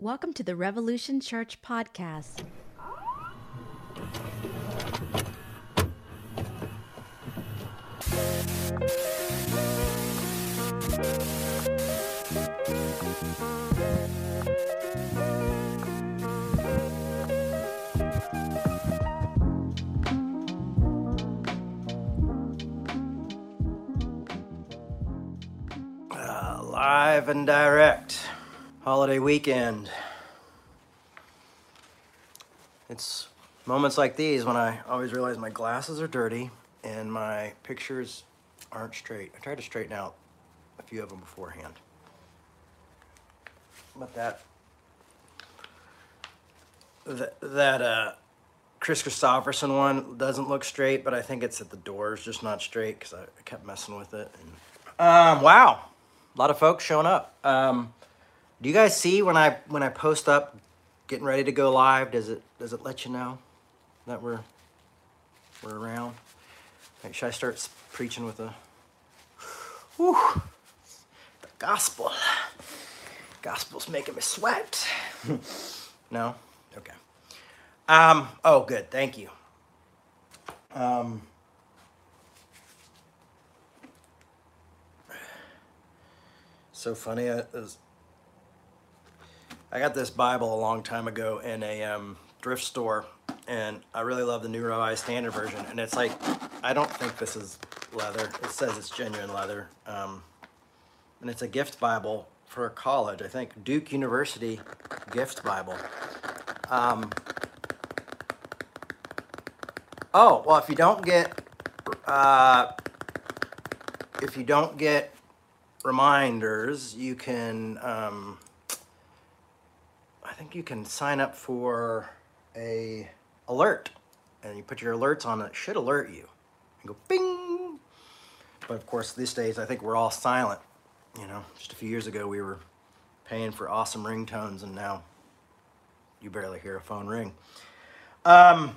Welcome to the Revolution Church podcast. Uh, live and direct. Holiday weekend. It's moments like these when I always realize my glasses are dirty and my pictures aren't straight. I tried to straighten out a few of them beforehand. But that that, that uh Kris Kristofferson one doesn't look straight, but I think it's that the door is just not straight because I, I kept messing with it. And, um, wow, a lot of folks showing up. Um, do you guys see when I when I post up, getting ready to go live? Does it does it let you know that we're we're around? Like, should I start preaching with a, whew, the gospel? Gospel's making me sweat. no, okay. Um. Oh, good. Thank you. Um. So funny. Was- I got this Bible a long time ago in a um, thrift store, and I really love the New Revised Standard Version. And it's like, I don't think this is leather. It says it's genuine leather. Um, and it's a gift Bible for college, I think. Duke University gift Bible. Um, oh, well, if you don't get, uh, if you don't get reminders, you can, um, think you can sign up for a alert, and you put your alerts on. It should alert you, and go bing. But of course, these days, I think we're all silent. You know, just a few years ago, we were paying for awesome ringtones, and now you barely hear a phone ring. Um,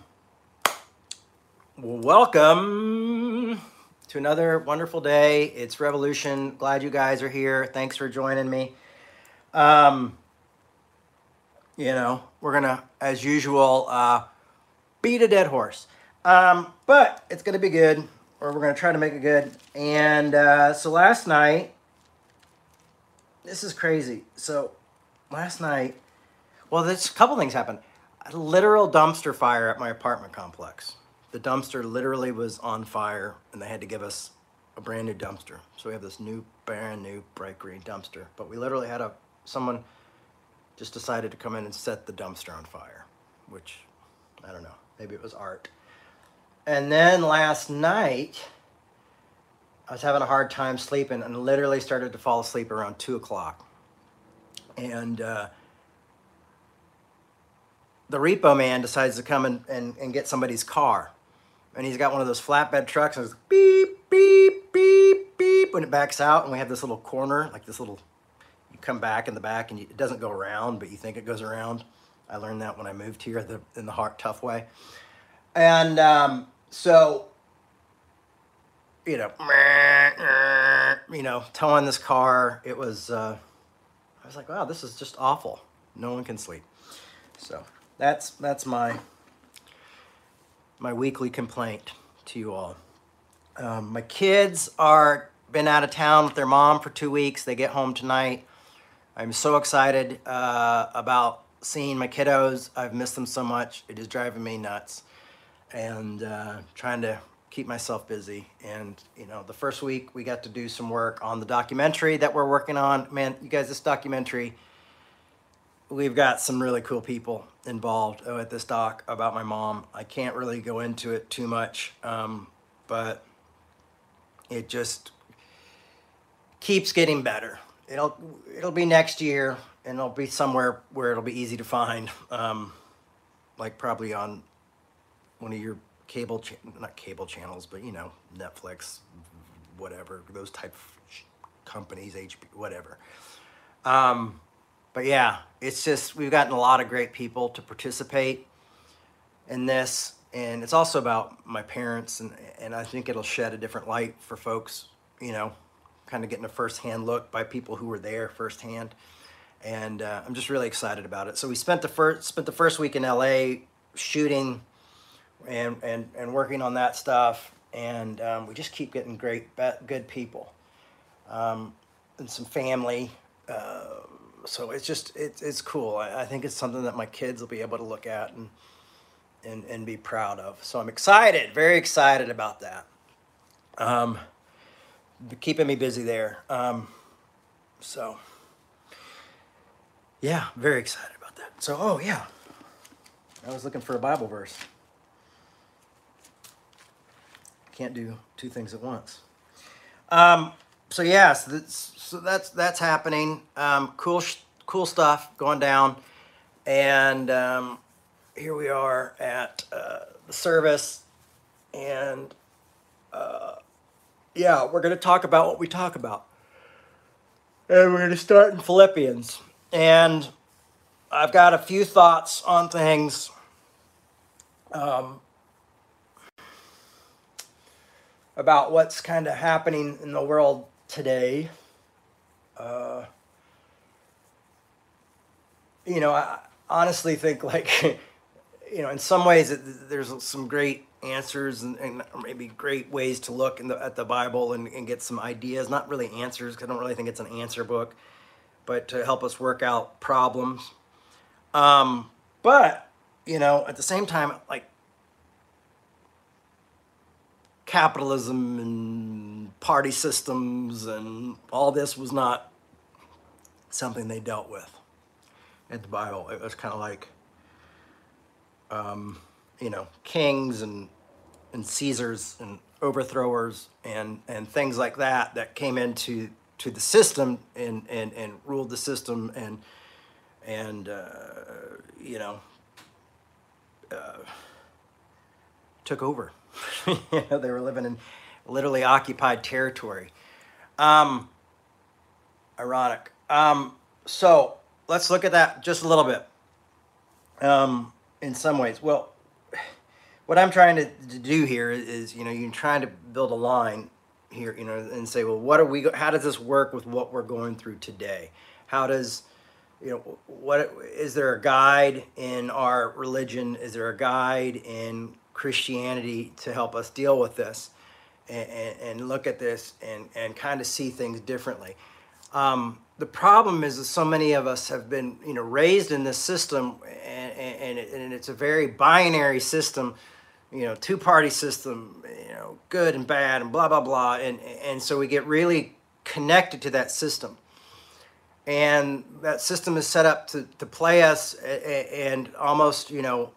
welcome to another wonderful day. It's Revolution. Glad you guys are here. Thanks for joining me. Um, you know, we're gonna, as usual, uh, beat a dead horse. Um, but it's gonna be good, or we're gonna try to make it good. And uh, so last night, this is crazy. So last night, well, there's a couple things happened. A literal dumpster fire at my apartment complex. The dumpster literally was on fire, and they had to give us a brand new dumpster. So we have this new, brand new, bright green dumpster. But we literally had a someone just decided to come in and set the dumpster on fire, which I don't know. Maybe it was art. And then last night, I was having a hard time sleeping and literally started to fall asleep around two o'clock. And uh, the repo man decides to come and, and, and get somebody's car. And he's got one of those flatbed trucks and it's beep, beep, beep, beep when it backs out. And we have this little corner, like this little, come back in the back and you, it doesn't go around, but you think it goes around. I learned that when I moved here the, in the hard, tough way. And um, so, you know, you know, towing this car, it was, uh, I was like, wow, this is just awful. No one can sleep. So that's that's my my weekly complaint to you all. Um, my kids are been out of town with their mom for two weeks. They get home tonight. I'm so excited uh, about seeing my kiddos. I've missed them so much. It is driving me nuts, and uh, trying to keep myself busy. And you know, the first week we got to do some work on the documentary that we're working on. Man, you guys, this documentary we've got some really cool people involved uh, with this doc about my mom. I can't really go into it too much, um, but it just keeps getting better. It'll it'll be next year, and it'll be somewhere where it'll be easy to find, um, like probably on one of your cable not cable channels, but you know Netflix, whatever those type of companies, HBO, whatever. Um, but yeah, it's just we've gotten a lot of great people to participate in this, and it's also about my parents, and and I think it'll shed a different light for folks, you know, kind of getting a first-hand look by people who were there firsthand, and uh, I'm just really excited about it. So we spent the first spent the first week in LA shooting and and and working on that stuff, and um, we just keep getting great, good people, um, and some family. Uh, so it's just it's it's cool. I, I think it's something that my kids will be able to look at and and and be proud of. So I'm excited, very excited about that. Um, keeping me busy there. Um, so yeah, very excited about that. So oh yeah, I was looking for a Bible verse. Can't do two things at once. Um, so yeah, so that's, so that's that's happening. Um, cool, cool stuff going down, and um, here we are at uh, the service, and uh, yeah, we're going to talk about what we talk about, and we're going to start in Philippians, and I've got a few thoughts on things. Um, about what's kind of happening in the world today. Uh, you know, I honestly think like, you know, in some ways it, there's some great answers and, and, maybe great ways to look the, at the Bible and, and, get some ideas. Not really answers, because I don't really think it's an answer book, but to help us work out problems. Um, but you know, at the same time, like capitalism and party systems and all this was not something they dealt with in the Bible. It was kind of like, um, you know, kings and and Caesars and overthrowers and and things like that that came into to the system and and and ruled the system and and uh, you know uh, took over you know, they were living in literally occupied territory. Um, ironic. Um, so let's look at that just a little bit. Um, in some ways, well, what I'm trying to, to do here is, you know, you're trying to build a line here, you know, and say, well, what are we? How does this work with what we're going through today? How does you know what is there a guide in our religion is there a guide in Christianity to help us deal with this and, and, and look at this and, and kind of see things differently. Um, the problem is that so many of us have been, you know, raised in this system, and, and, and it's a very binary system, you know, two-party system, you know, good and bad, and blah blah blah, and and so we get really connected to that system, and that system is set up to to play us and almost, you know,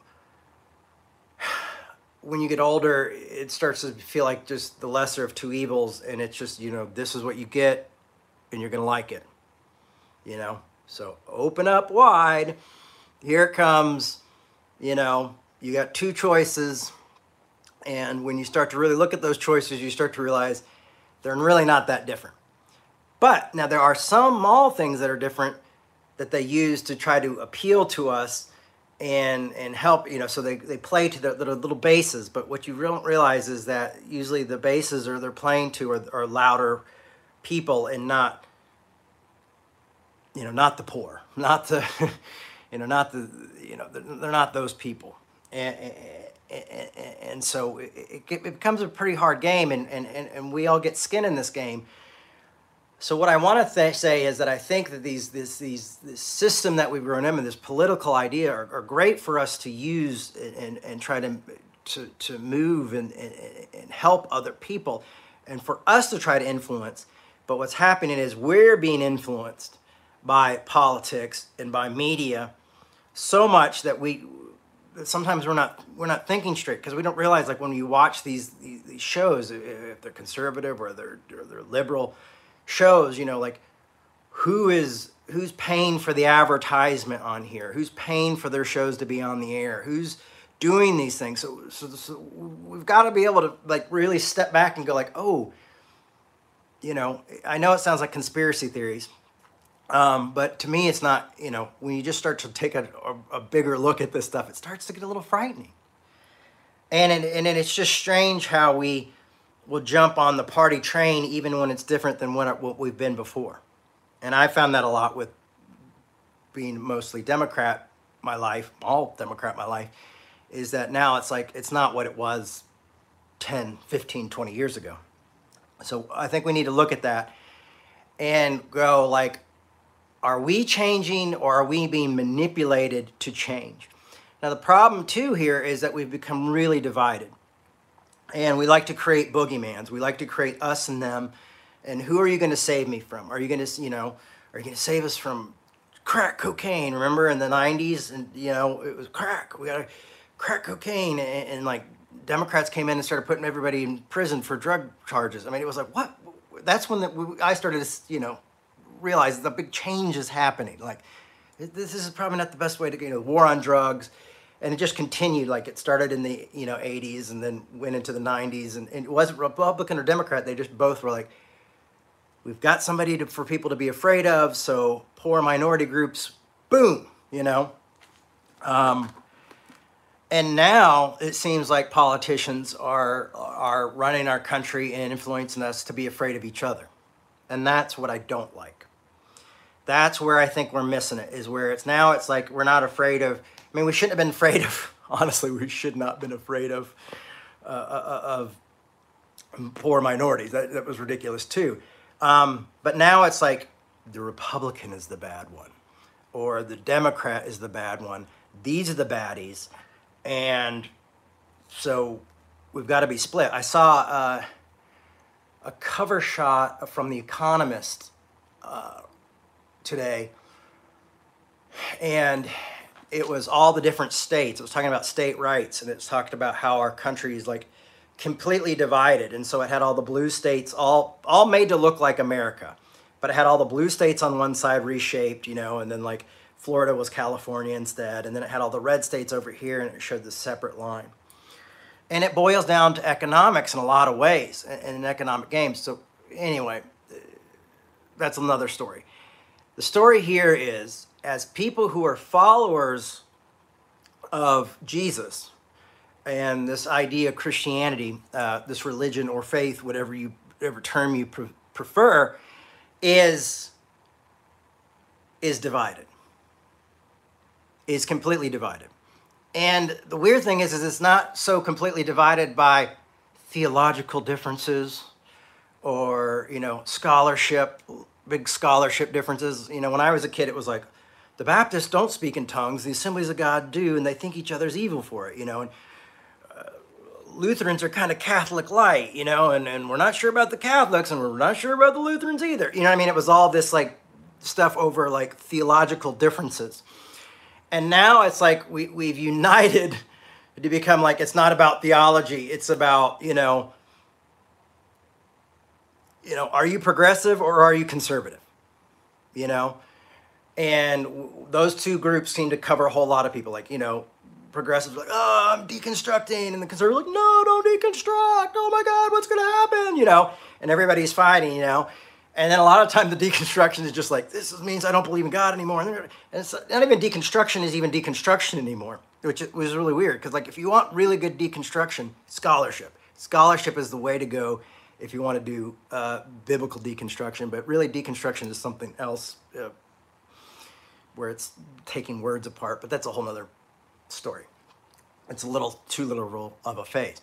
when you get older, it starts to feel like just the lesser of two evils, and it's just you know this is what you get, and you're gonna like it, you know. So open up wide. Here it comes. You know, you got two choices, and when you start to really look at those choices, you start to realize they're really not that different. But now there are some small things that are different that they use to try to appeal to us and and help you know so they, they play to their little, bases but what you don't realize is that usually the bases are they're playing to are, are louder people and not you know not the poor not the you know not the you know they're not those people and so it, becomes a pretty hard game and, and, and we all get skin in this game so what I want to th- say is that I think that these this these this system that we've grown in, this political idea, are, are great for us to use and, and try to to, to move and, and, and help other people, and for us to try to influence. But what's happening is we're being influenced by politics and by media so much that we sometimes we're not we're not thinking straight because we don't realize like when you watch these, these, these shows if they're conservative or they're or they're liberal shows, you know, like who is who's paying for the advertisement on here? Who's paying for their shows to be on the air? Who's doing these things? So, so, so we've got to be able to like really step back and go like, oh, you know, I know it sounds like conspiracy theories, um, but to me, it's not. You know, when you just start to take a, a, a bigger look at this stuff, it starts to get a little frightening. And it, and it's just strange how we will jump on the party train even when it's different than what, what we've been before. And I found that a lot with being mostly Democrat my life, all Democrat my life, is that now it's like it's not what it was 10, 15, 20 years ago. So I think we need to look at that and go like, are we changing or are we being manipulated to change? Now, the problem too here is that we've become really divided. And we like to create boogeymans. We like to create us and them. And who are you going to save me from? Are you going to, you know, are you going to save us from crack cocaine? Remember in the 90s? And, you know, it was crack. We got to crack cocaine. And, and like Democrats came in and started putting everybody in prison for drug charges. I mean, it was like, what? That's when the, I started to, you know, realize the big change is happening. Like, this is probably not the best way to, you know, war on drugs. And it just continued, like it started in the, you know, 80s and then went into the 90s. And, and it wasn't Republican or Democrat. They just both were like, we've got somebody to, for people to be afraid of. So poor minority groups, boom, you know. Um, and now it seems like politicians are are running our country and influencing us to be afraid of each other and that's what i don't like that's where i think we're missing it is where it's now it's like we're not afraid of i mean we shouldn't have been afraid of honestly we should not have been afraid of uh, uh of poor minorities. That, that was ridiculous too. Um, but now it's like the republican is the bad one or the democrat is the bad one. These are the baddies. And so we've got to be split. I saw uh, a cover shot from The Economist uh, today, and it was all the different states. It was talking about state rights, and it's talked about how our country is like completely divided. And so it had all the blue states, all all made to look like America, but it had all the blue states on one side reshaped, you know, and then like Florida was California instead, and then it had all the red states over here, and it showed the separate line. And it boils down to economics in a lot of ways, in economic games. So anyway, that's another story. The story here is, as people who are followers of Jesus and this idea of Christianity, uh, this religion or faith, whatever you, whatever term you pre- prefer, is is divided is completely divided. And the weird thing is, is it's not so completely divided by theological differences or, you know, scholarship, big scholarship differences. You know, when I was a kid, it was like, the Baptists don't speak in tongues, the Assemblies of God do, and they think each other's evil for it, you know. And uh, Lutherans are kind of Catholic light, you know, and, and we're not sure about the Catholics and we're not sure about the Lutherans either. You know I mean? It was all this like stuff over like theological differences and now it's like we, we've united to become like it's not about theology it's about you know you know are you progressive or are you conservative you know and those two groups seem to cover a whole lot of people like you know progressives like oh i'm deconstructing and the conservatives like no don't deconstruct oh my god what's going to happen you know and everybody's fighting you know and then a lot of time the deconstruction is just like, this means I don't believe in God anymore. And it's not even deconstruction is even deconstruction anymore, which was really weird. Because like if you want really good deconstruction, scholarship. Scholarship is the way to go if you want to do uh, biblical deconstruction. But really deconstruction is something else uh, where it's taking words apart. But that's a whole nother story. It's a little too literal of a phase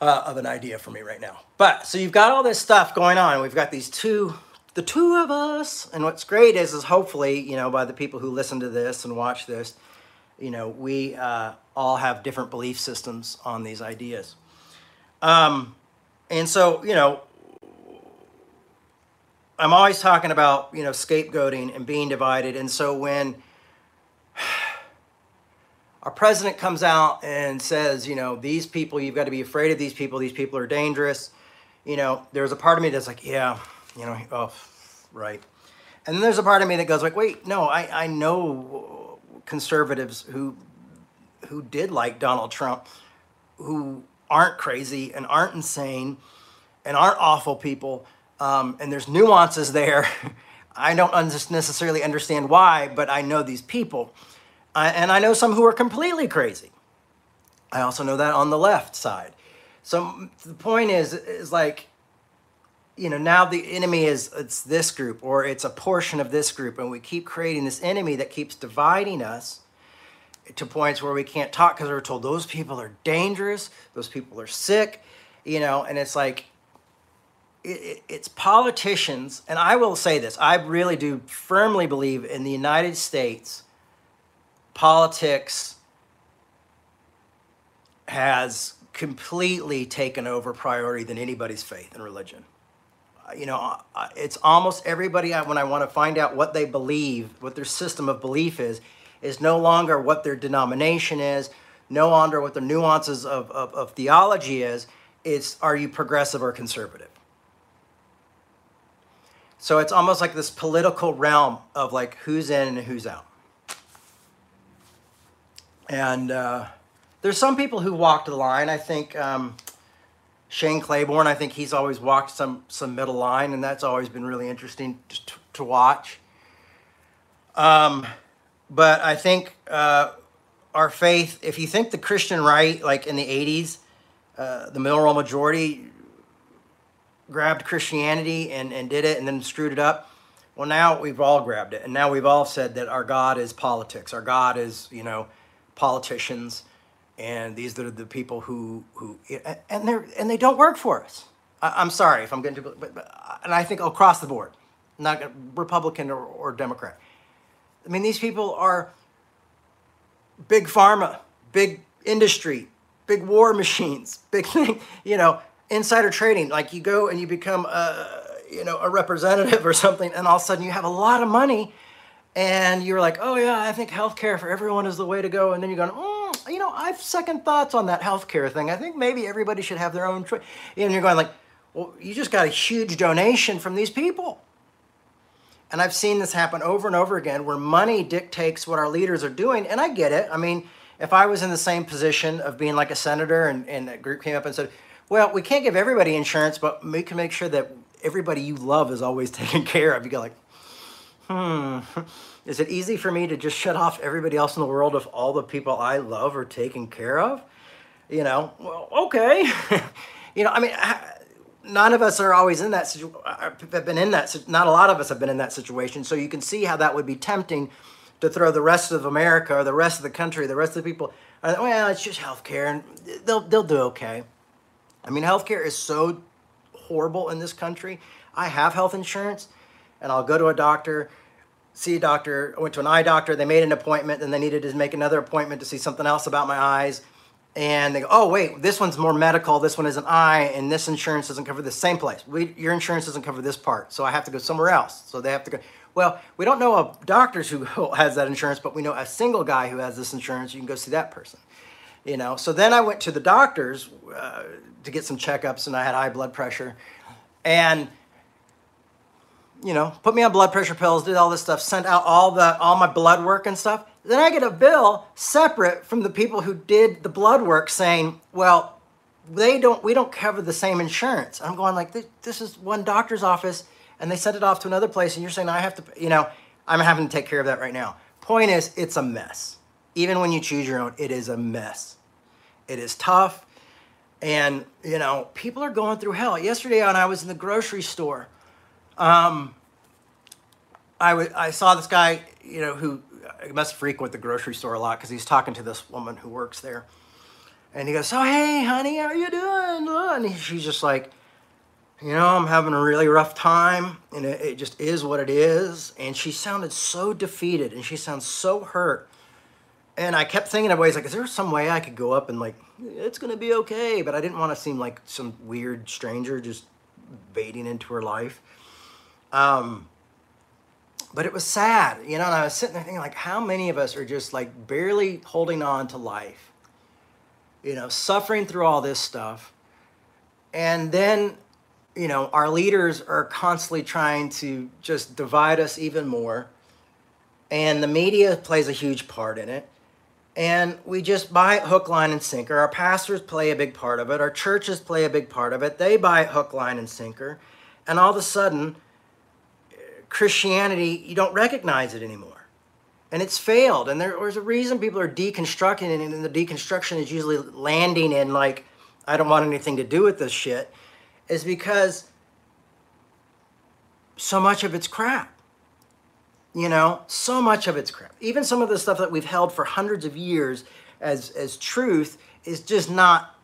uh, of an idea for me right now. But so you've got all this stuff going on. We've got these two, the two of us. And what's great is, is hopefully, you know, by the people who listen to this and watch this, you know, we uh, all have different belief systems on these ideas. Um, and so, you know, I'm always talking about, you know, scapegoating and being divided. And so when our president comes out and says, you know, these people, you've got to be afraid of these people. These people are dangerous. You know, there's a part of me that's like, yeah, you know, oh, right. And then there's a part of me that goes like, wait, no, I, I know conservatives who who did like Donald Trump, who aren't crazy and aren't insane and aren't awful people. Um, and there's nuances there. I don't necessarily understand why, but I know these people. I, and I know some who are completely crazy. I also know that on the left side. So the point is, is like, you know now the enemy is it's this group or it's a portion of this group and we keep creating this enemy that keeps dividing us to points where we can't talk because we're told those people are dangerous those people are sick you know and it's like it, it's politicians and i will say this i really do firmly believe in the united states politics has completely taken over priority than anybody's faith and religion. Uh, you know, uh, it's almost everybody when I want to find out what they believe, what their system of belief is, is no longer what their denomination is, no longer what the nuances of, of, of theology is. It's are you progressive or conservative? So it's almost like this political realm of like who's in and who's out. And uh, there's some people who walked the line. I think. Um, Shane Claiborne, I think he's always walked some some middle line, and that's always been really interesting to, to watch. Um, but I think uh, our faith, if you think the Christian right, like in the 80s, uh, the Moral Majority grabbed Christianity and, and did it and then screwed it up. Well, now we've all grabbed it. And now we've all said that our God is politics. Our God is, you know, politicians and these are the people who who and they're and they don't work for us. I, am sorry if I'm getting too, but, but and I think across the board, not Republican or, or Democrat. I mean, these people are big pharma, big industry, big war machines, big thing. You know, insider trading. Like you go and you become a you know a representative or something, and all of a sudden you have a lot of money, and you're like, oh yeah, I think healthcare for everyone is the way to go, and then you're going. Mm, you know, I've second thoughts on that healthcare thing. I think maybe everybody should have their own choice. And you're going like, well, you just got a huge donation from these people. And I've seen this happen over and over again where money dictates what our leaders are doing. And I get it. I mean, if I was in the same position of being like a senator and, and a group came up and said, well, we can't give everybody insurance, but we can make sure that everybody you love is always taken care of. You go like, hmm, is it easy for me to just shut off everybody else in the world if all the people I love are taken care of? You know, well, okay. you know, I mean, none of us are always in that situation. Uh, have been in that. Not a lot of us have been in that situation. So you can see how that would be tempting to throw the rest of America or the rest of the country, the rest of the people. Uh, well, it's just healthcare, and they'll they'll do okay. I mean, healthcare is so horrible in this country. I have health insurance, and I'll go to a doctor see a doctor. I went to an eye doctor. They made an appointment, and they needed to make another appointment to see something else about my eyes. And they go, oh wait, this one's more medical. This one is an eye, and this insurance doesn't cover the same place. We, your insurance doesn't cover this part, so I have to go somewhere else. So they have to go. Well, we don't know of doctors who has that insurance, but we know a single guy who has this insurance. You can go see that person. You know. So then I went to the doctors uh, to get some checkups, and I had high blood pressure, and you know, put me on blood pressure pills, did all this stuff, sent out all the all my blood work and stuff. Then I get a bill separate from the people who did the blood work saying, well, they don't we don't cover the same insurance. I'm going like this, is one doctor's office and they sent it off to another place and you're saying I have to you know, I'm having to take care of that right now. Point is it's a mess. Even when you choose your own, it is a mess. It is tough and you know, people are going through hell. Yesterday when I was in the grocery store, um, I, w- I saw this guy, you know, who must frequent the grocery store a lot because he's talking to this woman who works there. And he goes, So, hey, honey, how you doing? And she's just like, You know, I'm having a really rough time, and it, it just is what it is. And she sounded so defeated, and she sounds so hurt. And I kept thinking of ways like, Is there some way I could go up and, like, it's to be okay? But I didn't want to seem like some weird stranger just baiting into her life. Um, but it was sad, you know, and I was sitting there thinking, like, how many of us are just like barely holding on to life, you know, suffering through all this stuff. And then, you know, our leaders are constantly trying to just divide us even more. And the media plays a huge part in it. And we just buy hook, line, and sinker. Our pastors play a big part of it. Our churches play a big part of it. They buy hook, line, and sinker. And all of a sudden, Christianity, you don't recognize it anymore. And it's failed. And there, there's a reason people are deconstructing it, and the deconstruction is usually landing in, like, I don't want anything to do with this shit, is because so much of it's crap. You know, so much of it's crap. Even some of the stuff that we've held for hundreds of years as as truth is just not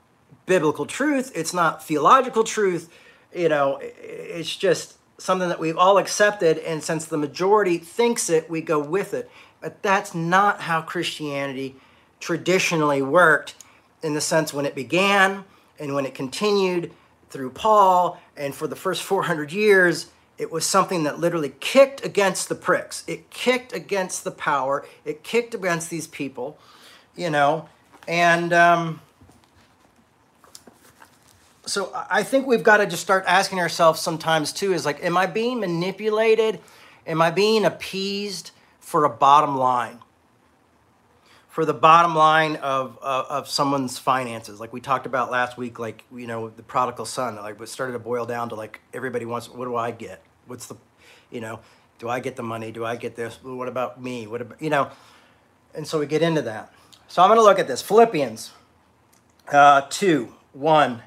biblical truth. It's not theological truth. You know, it's just something that we've all accepted, and since the majority thinks it, we go with it. But that's not how Christianity traditionally worked in the sense when it began and when it continued through Paul and for the first 400 years it was something that literally kicked against the pricks. It kicked against the power. It kicked against these people, you know. And um, so I think we've got to just start asking ourselves sometimes too is like, am I being manipulated? Am I being appeased for a bottom line? For the bottom line of, of, of someone's finances, like we talked about last week, like you know the prodigal son, like it started to boil down to like everybody wants, what do I get? What's the, you know, do I get the money? Do I get this? What about me? What about you know? And so we get into that. So I'm going to look at this Philippians uh, two one.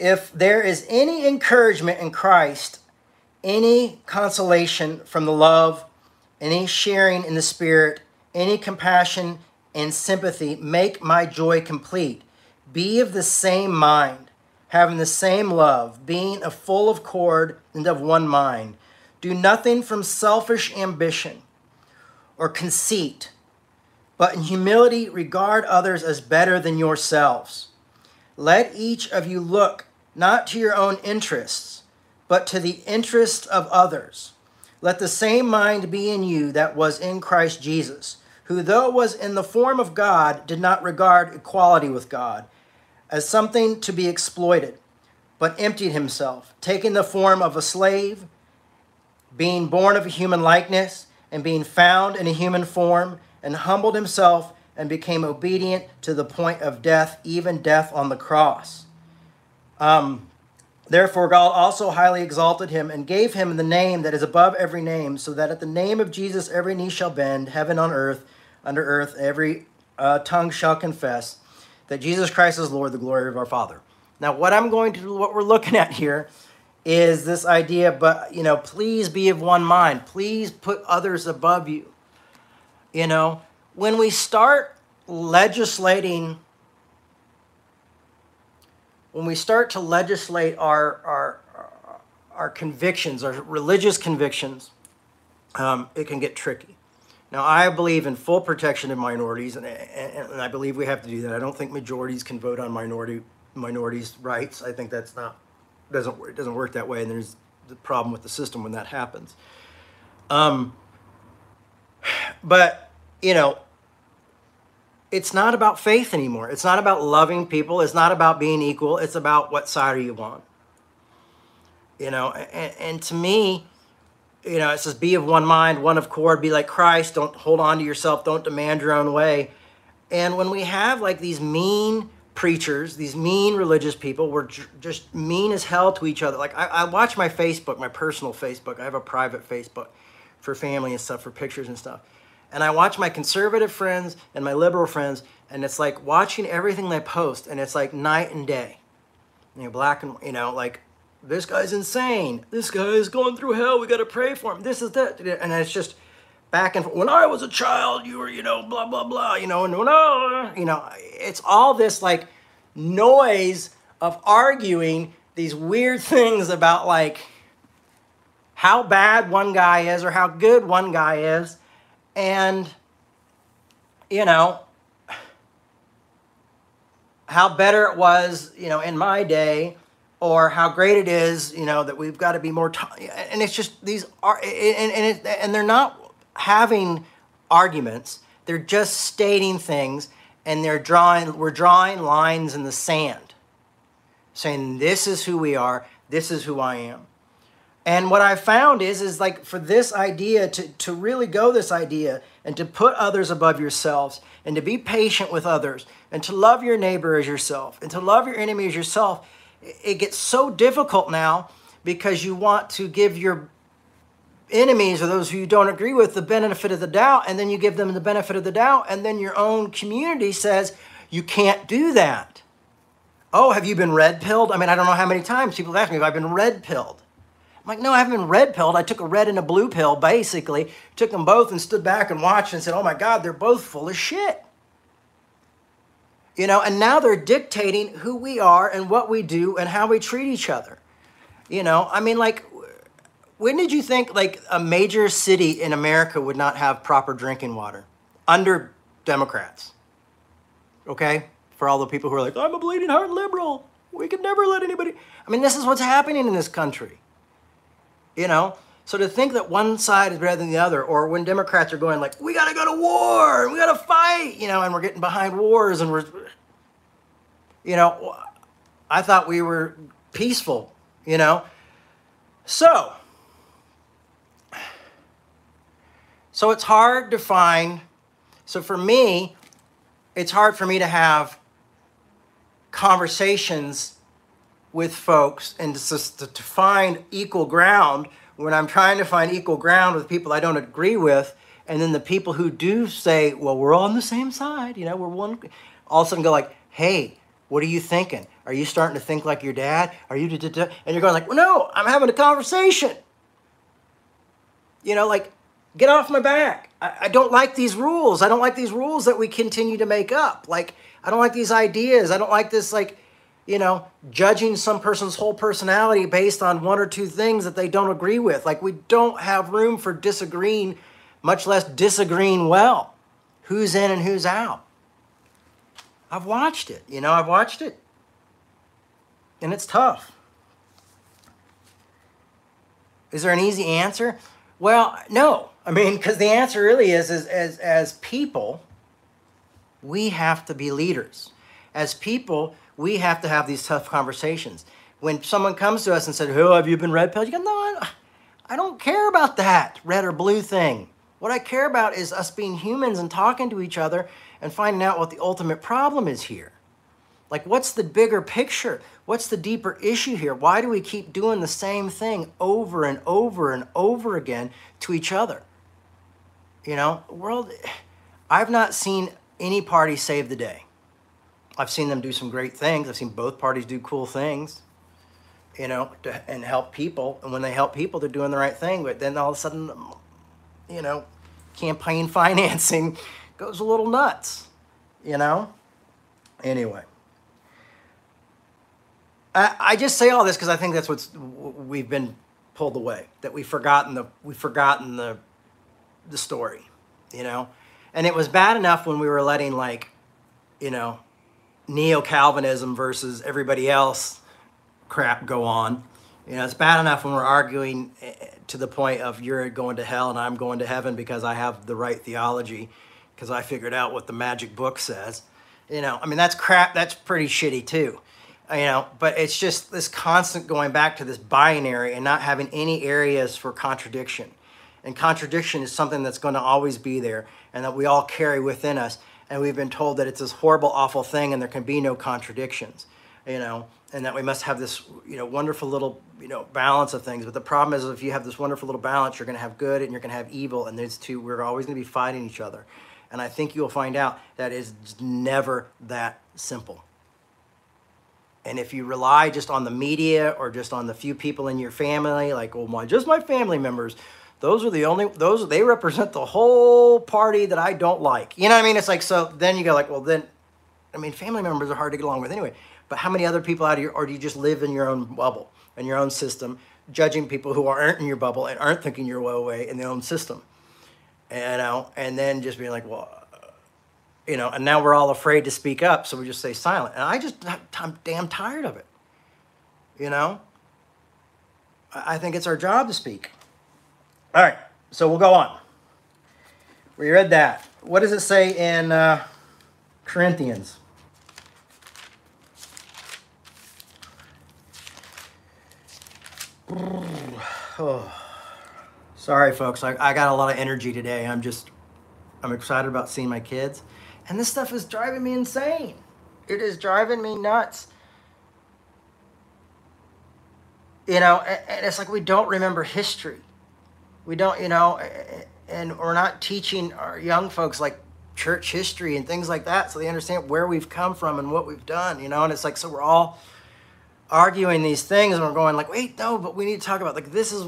If there is any encouragement in Christ, any consolation from the love, any sharing in the Spirit any compassion and sympathy, make my joy complete. Be of the same mind, having the same love, being a full of accord and of one mind. Do nothing from selfish ambition or conceit, but in humility regard others as better than yourselves. Let each of you look not to your own interests, but to the interests of others. Let the same mind be in you that was in Christ Jesus who, though was in the form of God, did not regard equality with God as something to be exploited, but emptied himself, taking the form of a slave, being born of a human likeness, and being found in a human form, and humbled himself and became obedient to the point of death, even death on the cross. Um, Therefore, God also highly exalted him and gave him the name that is above every name, so that at the name of Jesus every knee shall bend, heaven on earth under earth, every uh, tongue shall confess that Jesus Christ is Lord, the glory of our Father. Now, what I'm going to, do, what we're looking at here is this idea, but, you know, please be of one mind. Please put others above you. You know, when we start legislating, when we start to legislate our, our, our convictions, our religious convictions, um, it can get tricky. Now, I believe in full protection of minorities, and, and, and, I believe we have to do that. I don't think majorities can vote on minority minorities' rights. I think that's not doesn't it doesn't work that way, and there's the problem with the system when that happens. Um, but you know, it's not about faith anymore. It's not about loving people. It's not about being equal. It's about what side are you on. You know, and, and to me, you know, it says, be of one mind, one of accord, be like Christ. Don't hold on to yourself. Don't demand your own way. And when we have like these mean preachers, these mean religious people, we're just mean as hell to each other. Like I, I watch my Facebook, my personal Facebook. I have a private Facebook for family and stuff, for pictures and stuff. And I watch my conservative friends and my liberal friends, and it's like watching everything they post, and it's like night and day. You know, black and you know, like this guy's insane. This guy is going through hell. We got to pray for him. This is that. And it's just back and forth. When I was a child, you were, you know, blah, blah, blah, you know, and I, you know, it's all this like noise of arguing these weird things about like how bad one guy is or how good one guy is. And, you know, how better it was, you know, in my day or how great it is, you know, that we've got to be more. T- and it's just these are, and and, it, and they're not having arguments. They're just stating things, and they're drawing. We're drawing lines in the sand, saying this is who we are. This is who I am. And what I found is, is like for this idea to, to really go this idea and to put others above yourselves and to be patient with others and to love your neighbor as yourself and to love your enemy as yourself it gets so difficult now because you want to give your enemies or those who you don't agree with the benefit of the doubt and then you give them the benefit of the doubt and then your own community says you can't do that. Oh have you been red pilled i mean i don't know how many times people ask me if i've been red pilled like, no, I haven't been red pilled. I took a red and a blue pill, basically, took them both and stood back and watched and said, oh my God, they're both full of shit. You know, and now they're dictating who we are and what we do and how we treat each other. You know, I mean, like, when did you think like a major city in America would not have proper drinking water under Democrats? Okay, for all the people who are like, I'm a bleeding heart liberal. We could never let anybody. I mean, this is what's happening in this country. You know, so to think that one side is better than the other, or when Democrats are going like, we got to go to war, we got to fight, you know, and we're getting behind wars, and we're, you know, I thought we were peaceful, you know. So, so it's hard to find. So for me, it's hard for me to have conversations with folks and to, to find equal ground when I'm trying to find equal ground with people I don't agree with, and then the people who do say, "Well, we're all on the same side," you know, we're one, all of a sudden go like, "Hey, what are you thinking? Are you starting to think like your dad? Are you?" And you're going like, "Well, no, I'm having a conversation." You know, like, get off my back. I, I don't like these rules. I don't like these rules that we continue to make up. Like, I don't like these ideas. I don't like this like you know, judging some person's whole personality based on one or two things that they don't agree with. Like, we don't have room for disagreeing, much less disagreeing well. Who's in and who's out? I've watched it, you know, I've watched it. And it's tough. Is there an easy answer? Well, no. I mean, because the answer really is, is as, as people, we have to be leaders. As people, we have to have these tough conversations. When someone comes to us and says, "Oh, have you been red pill?" You go, "No, I, I don't care about that red or blue thing. What I care about is us being humans and talking to each other and finding out what the ultimate problem is here. Like, what's the bigger picture? What's the deeper issue here? Why do we keep doing the same thing over and over and over again to each other? You know, world. I've not seen any party save the day. I've seen them do some great things. I've seen both parties do cool things, you know, to, and help people. And when they help people, they're doing the right thing. But then all of a sudden, you know, campaign financing goes a little nuts, you know? Anyway. I, I just say all this because I think that's what's we've been pulled away. That we've forgotten the we've forgotten the the story, you know. And it was bad enough when we were letting like, you know, neo Calvinism versus everybody else crap go on. You know, it's bad enough when we're arguing eh, to the point of you're going to hell and I'm going to heaven because I have the right theology, because I figured out what the magic book says. You know, I mean, that's crap. That's pretty shitty too. You know, but it's just this constant going back to this binary and not having any areas for contradiction. And contradiction is something that's going to always be there and that we all carry within us and we've been told that it's this horrible, awful thing, and there can be no contradictions, you know, and that we must have this, you know, wonderful little, you know, balance of things. But the problem is, if you have this wonderful little balance, you're going to have good and you're going to have evil, and these two, we're always going to be fighting each other. And I think you'll find out that is never that simple. And if you rely just on the media or just on the few people in your family, like, oh my, just my family members, those are the only those they represent the whole party that I don't like. You know what I mean? It's like so then you go like, well then I mean family members are hard to get along with anyway. But how many other people out of your or do you just live in your own bubble in your own system, judging people who aren't in your bubble and aren't thinking your way away in their own system? And, know, and then just being like, well, you know, and now we're all afraid to speak up, so we just stay silent. And I just I'm damn tired of it. You know? I think it's our job to speak. All right, so we'll go on. We read that. What does it say in uh, Corinthians? Oh. Sorry, folks. I, I got a lot of energy today. I'm just, I'm excited about seeing my kids. And this stuff is driving me insane. It is driving me nuts. You know, and, and it's like we don't remember history we don't, you know, and we're not teaching our young folks like church history and things like that so they understand where we've come from and what we've done, you know, and it's like, so we're all, arguing these things and we're going like, wait, no, but we need to talk about like this is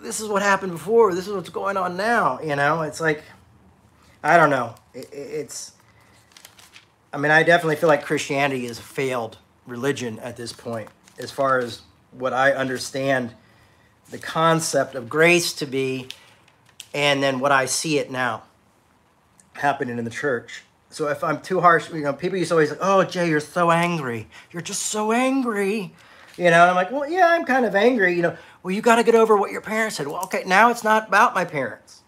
this is what happened before. This is what's going on now. You know, it's like I don't know. It, it's I mean, I definitely feel like Christianity is a failed religion at this point, as far as what I understand the concept of grace to be, and then what I see it now happening in the church. So if I'm too harsh, you know, people used to always like, "Oh, Jay, you're so angry. You're just so angry." You know, I'm like, "Well, yeah, I'm kind of angry." You know, well, you got to get over what your parents said. Well, okay, now it's not about my parents.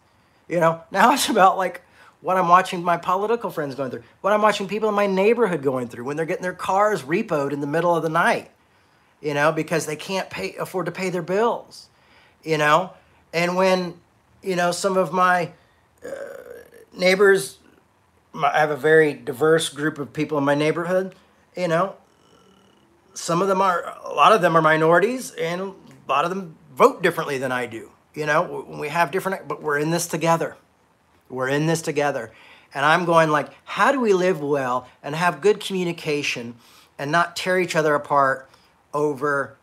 You know, now it's about like what I'm watching my political friends going through, what I'm watching people in my neighborhood going through when they're getting their cars repoed in the middle of the night. You know, because they can't pay afford to pay their bills. You know, and when you know some of my uh, neighbors I have a very diverse group of people in my neighborhood. You know, some of them are, a lot of them are minorities, and a lot of them vote differently than I do. You know, we have different, but we're in this together. We're in this together. And I'm going like, how do we live well and have good communication and not tear each other apart over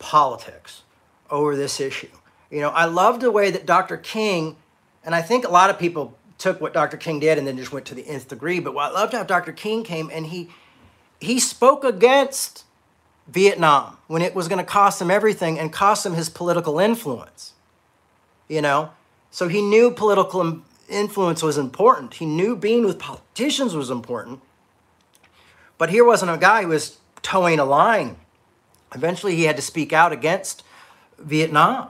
politics, over this issue? You know, I love the way that Dr. King, and I think a lot of people took what Dr. King did and then just went to the nth degree. But what I loved how Dr. King came and he he spoke against Vietnam when it was going to cost him everything and cost him his political influence. You know, so he knew political influence was important. He knew being with politicians was important. But here wasn't a guy who was toeing a line. Eventually, he had to speak out against Vietnam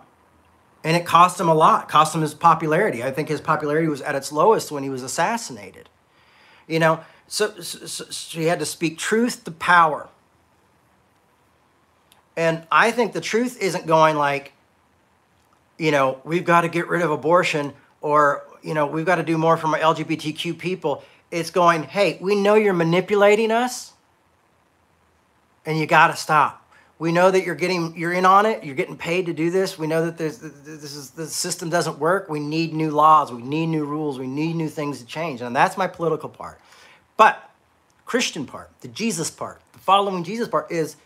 and it cost him a lot cost him his popularity. I think his popularity was at its lowest when he was assassinated. You know so, so, so he had to speak truth to power. And i think the truth isn't going like you know we've got to get rid of abortion or you know we've got to do more for my lgbtq people. It's going hey we know you're manipulating us and you got to stop we know that you're getting you're in on it. You're getting paid to do this. We know that this is the system doesn't work. We need new laws. We need new rules. We need new things to change. And that's my political part. But Christian part, the Jesus part, the following Jesus part is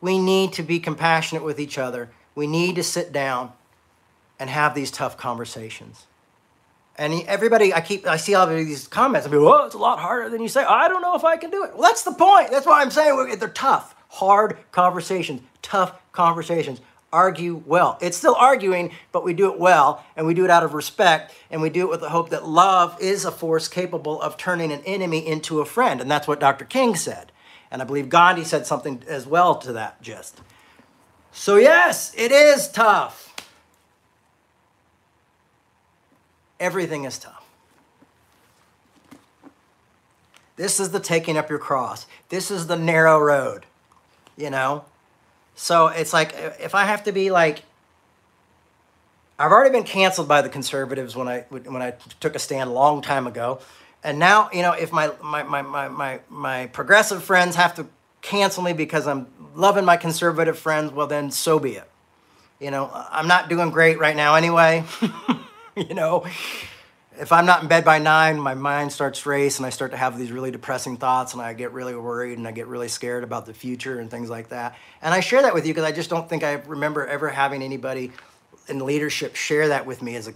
we need to be compassionate with each other. We need to sit down and have these tough conversations. And everybody, I keep, I see all of these comments. I mean, well, it's a lot harder than you say. I don't know if I can do it. Well, that's the point. That's why I'm saying they're tough hard conversations, tough conversations. Argue well. It's still arguing, but we do it well, and we do it out of respect, and we do it with the hope that love is a force capable of turning an enemy into a friend. And that's what Dr. King said. And I believe Gandhi said something as well to that just. So, yes, it is tough. Everything is tough. This is the taking up your cross. This is the narrow road you know? So it's like if I have to be like I've already been canceled by the conservatives when I when I took a stand a long time ago. And now, you know, if my my my my my, my progressive friends have to cancel me because I'm loving my conservative friends, well then so be it. You know, I'm not doing great right now anyway. you know, if I'm not in bed by nine, my mind starts to race and I start to have these really depressing thoughts and I get really worried and I get really scared about the future and things like that. And I share that with you because I just don't think I remember ever having anybody in leadership share that with me as a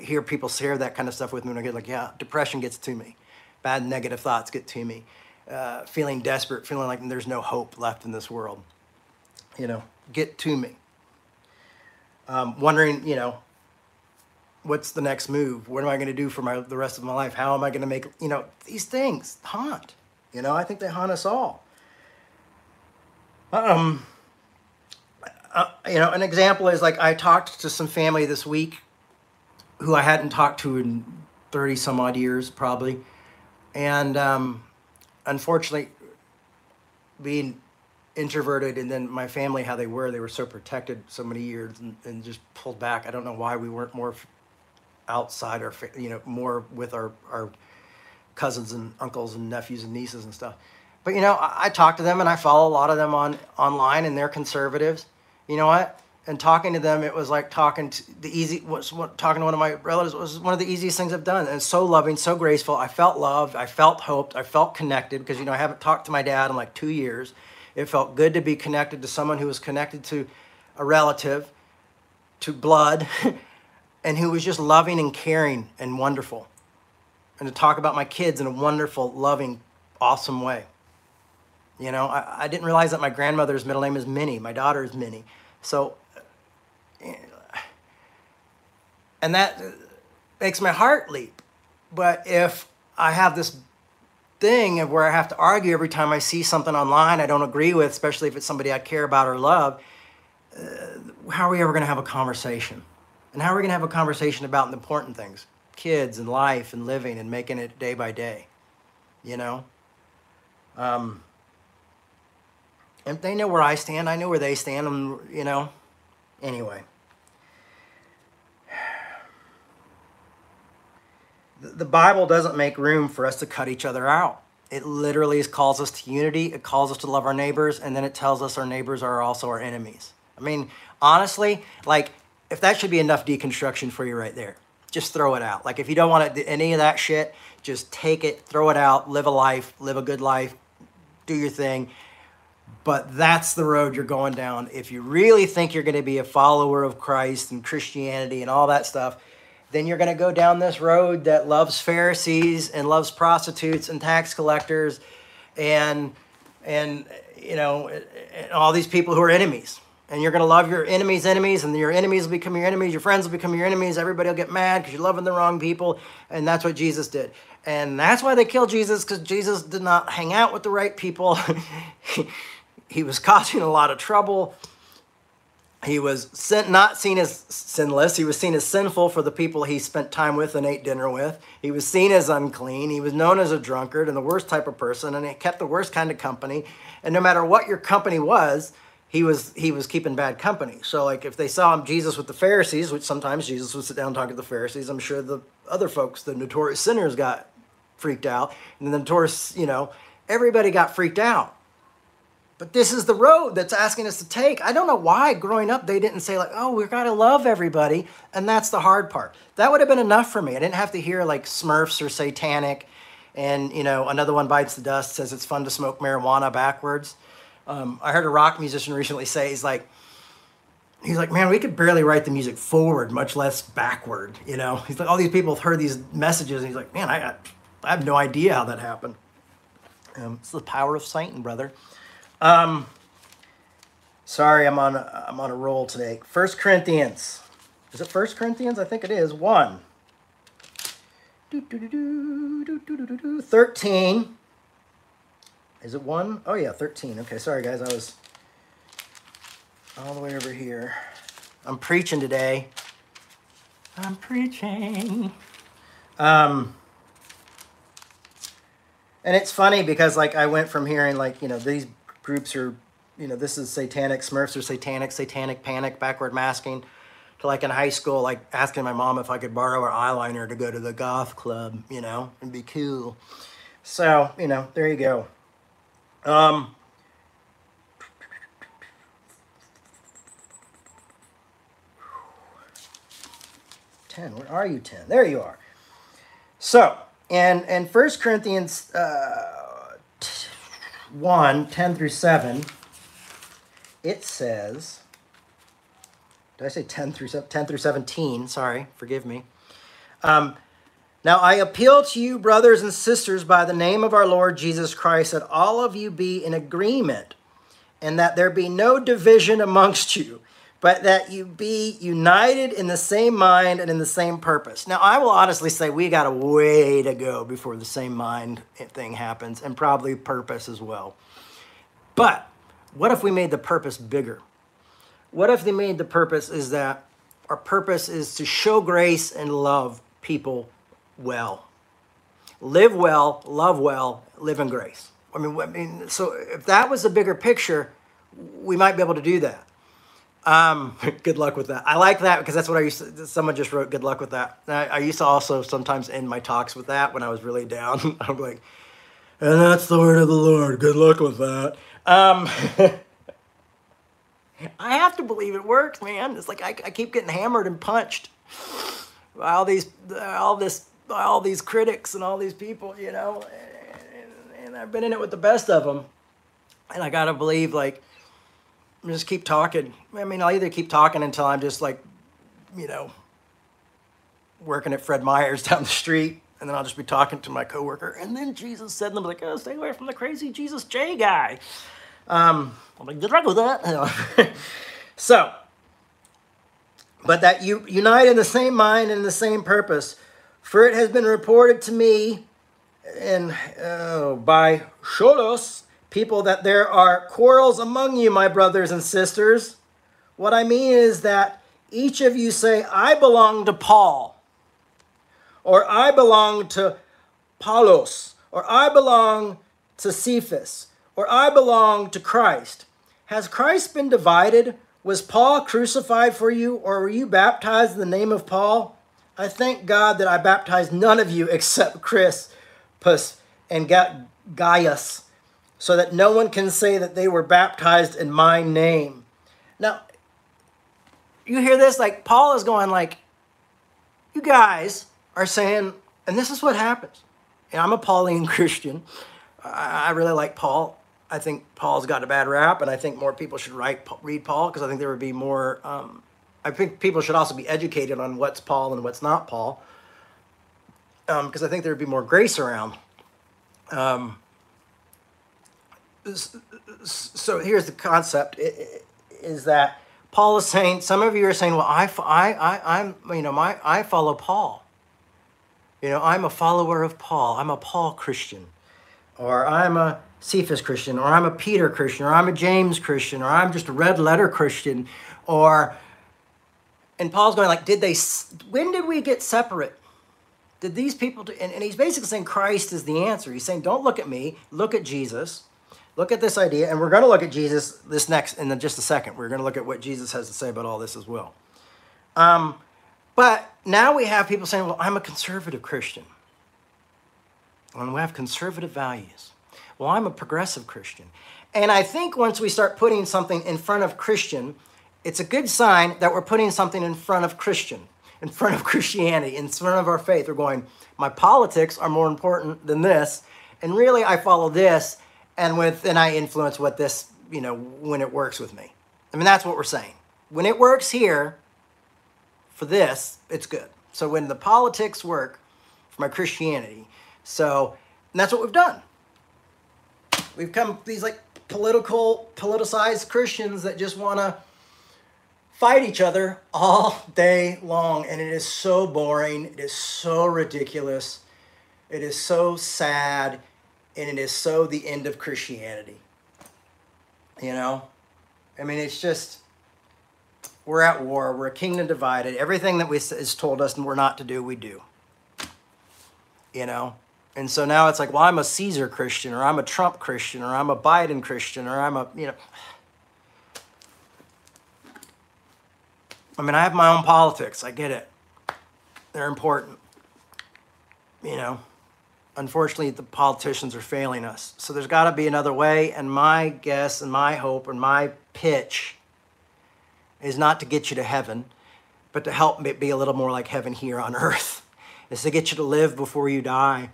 hear people share that kind of stuff with me and I get like, yeah, depression gets to me. Bad negative thoughts get to me. Uh, feeling desperate, feeling like there's no hope left in this world. You know, get to me. Um, wondering, you know, what's the next move? What am I going to do for my the rest of my life? How am I going to make you know these things haunt? You know, I think they haunt us all. Um, uh, you know, an example is like I talked to some family this week who I hadn't talked to in thirty some odd years, probably, and um, unfortunately, being introverted and then my family how they were they were so protected so many years and, and just pulled back i don't know why we weren't more outside our, you know, more with our, our cousins and uncles and nephews and nieces and stuff. But you know, I, I talk to them and I follow a lot of them on online, and they're conservatives. You know what? And talking to them, it was like talking to the easy. What's what? Talking to one of my relatives was one of the easiest things I've done. And so loving, so graceful. I felt loved. I felt hoped. I felt connected because you know I haven't talked to my dad in like two years. It felt good to be connected to someone who was connected to a relative, to blood, and who was just loving and caring and wonderful. And to talk about my kids in a wonderful, loving, awesome way. You know, I, I didn't realize that my grandmother's middle name is Minnie. My daughter is Minnie. So, and that makes my heart leap. But if I have this thing of where I have to argue every time I see something online I don't agree with, especially if it's somebody I care about or love, uh, how are we ever going to have a conversation? And how are we going to have a conversation about important things? Kids and life and living and making it day by day, you know? Um, and they know where I stand. I know where they stand. And, you know, anyway. the Bible doesn't make room for us to cut each other out. It literally calls us to unity, it calls us to love our neighbors, and then it tells us our neighbors are also our enemies. I mean, honestly, like, if that should be enough deconstruction for you right there, just throw it out. Like, if you don't want to, any of that shit, just take it, throw it out, live a life, live a good life, do your thing. But that's the road you're going down. If you really think you're going to be a follower of Christ and Christianity and all that stuff, then you're going to go down this road that loves Pharisees and loves prostitutes and tax collectors and and you know and all these people who are enemies. And you're going to love your enemies' enemies, and your enemies will become your enemies. Your friends will become your enemies. Everybody will get mad because you're loving the wrong people. And that's what Jesus did. And that's why they killed Jesus because Jesus did not hang out with the right people. he was causing a lot of trouble he was not seen as sinless. He was seen as sinful for the people he spent time with and ate dinner with. He was seen as unclean. He was known as a drunkard and the worst type of person, and he kept the worst kind of company. And no matter what your company was, he was he was keeping bad company. So like if they saw him Jesus with the Pharisees, which sometimes Jesus would sit down and talk to the Pharisees, I'm sure the other folks, the notorious sinners, got freaked out, and the notorious, you know, everybody got freaked out. But this is the road that's asking us to take. I don't know why growing up they didn't say, like, oh, we've got to love everybody. And that's the hard part. That would have been enough for me. I didn't have to hear like Smurfs or Satanic. And, you know, another one bites the dust, says it's fun to smoke marijuana backwards. Um, I heard a rock musician recently say, he's like, he's like, man, we could barely write the music forward, much less backward. You know, he's like, all these people have heard these messages, and he's like, man, I, I have no idea how that happened. Um, it's the power of Satan, brother. Um, sorry, I'm on a, I'm on a roll today. First Corinthians. Is it First Corinthians? I think it is. One. Do, do, do, 13. Is it one? Oh, yeah, 13. Okay, sorry, guys. I was all the way over here. I'm preaching today. I'm preaching. Um, and it's funny because, like, I went from hearing, like, you know, these groups are, you know, this is satanic smurfs or satanic, satanic panic, backward masking. To like in high school, like asking my mom if I could borrow her eyeliner to go to the goth club, you know, and be cool. So, you know, there you go. Um, ten. Where are you? Ten. There you are. So, and and First Corinthians uh, 1 10 through 7, it says, did I say 10 through 10 through 17? Sorry, forgive me. Um, now I appeal to you, brothers and sisters, by the name of our Lord Jesus Christ, that all of you be in agreement, and that there be no division amongst you but that you be united in the same mind and in the same purpose. Now, I will honestly say we got a way to go before the same mind thing happens, and probably purpose as well. But what if we made the purpose bigger? What if they made the purpose is that our purpose is to show grace and love people well? Live well, love well, live in grace. I mean, I mean, so if that was a bigger picture, we might be able to do that. Um, good luck with that. I like that because that's what I used to, someone just wrote good luck with that. I, I, used to also sometimes end my talks with that when I was really down. I'm like, and that's the word of the Lord. Good luck with that. Um, I have to believe it works, man. It's like I, I keep getting hammered and punched all these, all this, all these critics and all these people, you know, and, and I've been in it with the best of them. and I gotta believe like just keep talking. I mean, I'll either keep talking until I'm just like, you know, working at Fred Meyer's down the street, and then I'll just be talking to my coworker. And then Jesus said, and I'm like, oh, stay away from the crazy Jesus J guy. Um, I'm like, good luck with that. so, but that you unite in the same mind and the same purpose. For it has been reported to me, and uh, by Chloe's, people, that there are quarrels among you, my brothers and sisters. What I mean is that each of you say, I belong to Paul, or I belong to Apollos, or I belong to Cephas, or I belong to Christ. Has Christ been divided? Was Paul crucified for you, or were you baptized in the name of Paul? I thank God that I baptized none of you except Crispus and Gaius so that no one can say that they were baptized in my name. Now, you hear this? Like, Paul is going like, you guys are saying, and this is what happens. And I'm a Pauline Christian. I, really like Paul. I think Paul's got a bad rap, and I think more people should write, read Paul because I think there would be more. Um, I think people should also be educated on what's Paul and what's not Paul, because um, I think there would be more grace around. Um, so here's the concept is that Paul is saying, some of you are saying, well, I, I, I, I'm, you know, my, I follow Paul. You know, I'm a follower of Paul. I'm a Paul Christian. Or I'm a Cephas Christian. Or I'm a Peter Christian. Or I'm a James Christian. Or I'm just a red letter Christian. Or, and Paul's going like, did they, when did we get separate? Did these people, and, and he's basically saying Christ is the answer. He's saying, don't look at me, look at Jesus look at this idea, and we're going to look at Jesus this next in just a second. We're going to look at what Jesus has to say about all this as well. Um, but now we have people saying, well, I'm a conservative Christian. And we have conservative values. Well, I'm a progressive Christian. And I think once we start putting something in front of Christian, it's a good sign that we're putting something in front of Christian, in front of Christianity, in front of our faith. We're going, my politics are more important than this. And really, I follow this and with and I influence what this, you know, when it works with me. I mean, that's what we're saying. When it works here for this, it's good. So when the politics work for my Christianity, so that's what we've done. We've come these like political, politicized Christians that just want to fight each other all day long. And it is so boring. It is so ridiculous. It is so sad and it is so the end of Christianity. You know? I mean, it's just, we're at war. We're a kingdom divided. Everything that we is told us and we're not to do, we do. You know? And so now it's like, well, I'm a Caesar Christian, or I'm a Trump Christian, or I'm a Biden Christian, or I'm a, you know. I mean, I have my own politics. I get it. They're important. You know? unfortunately, the politicians are failing us. So there's got to be another way. And my guess and my hope and my pitch is not to get you to heaven, but to help be a little more like heaven here on earth. Is to get you to live before you die